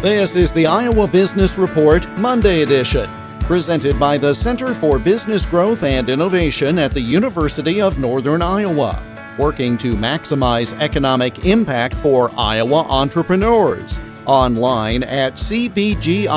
This is the Iowa Business Report Monday edition, presented by the Center for Business Growth and Innovation at the University of Northern Iowa, working to maximize economic impact for Iowa entrepreneurs. Online at cbgi.uni.edu.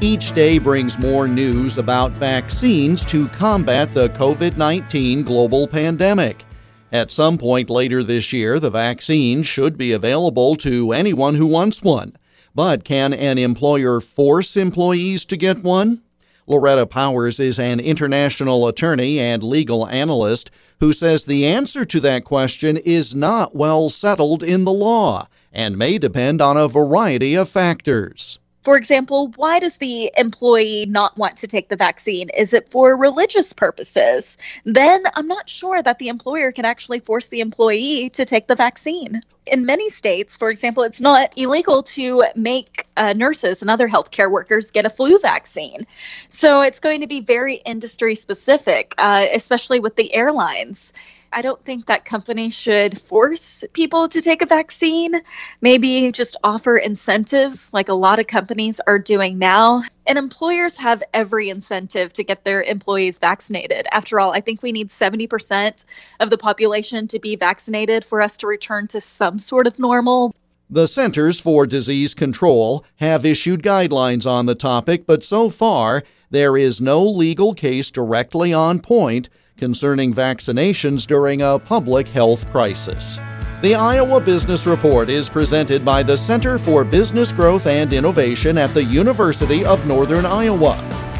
Each day brings more news about vaccines to combat the COVID 19 global pandemic. At some point later this year, the vaccine should be available to anyone who wants one. But can an employer force employees to get one? Loretta Powers is an international attorney and legal analyst who says the answer to that question is not well settled in the law and may depend on a variety of factors. For example, why does the employee not want to take the vaccine? Is it for religious purposes? Then I'm not sure that the employer can actually force the employee to take the vaccine. In many states, for example, it's not illegal to make uh, nurses and other healthcare workers get a flu vaccine. So it's going to be very industry specific, uh, especially with the airlines. I don't think that companies should force people to take a vaccine. Maybe just offer incentives like a lot of companies are doing now. And employers have every incentive to get their employees vaccinated. After all, I think we need 70% of the population to be vaccinated for us to return to some sort of normal. The Centers for Disease Control have issued guidelines on the topic, but so far there is no legal case directly on point concerning vaccinations during a public health crisis. The Iowa Business Report is presented by the Center for Business Growth and Innovation at the University of Northern Iowa.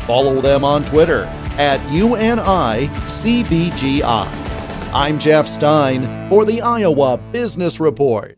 Follow them on Twitter at UNICBGI. I'm Jeff Stein for the Iowa Business Report.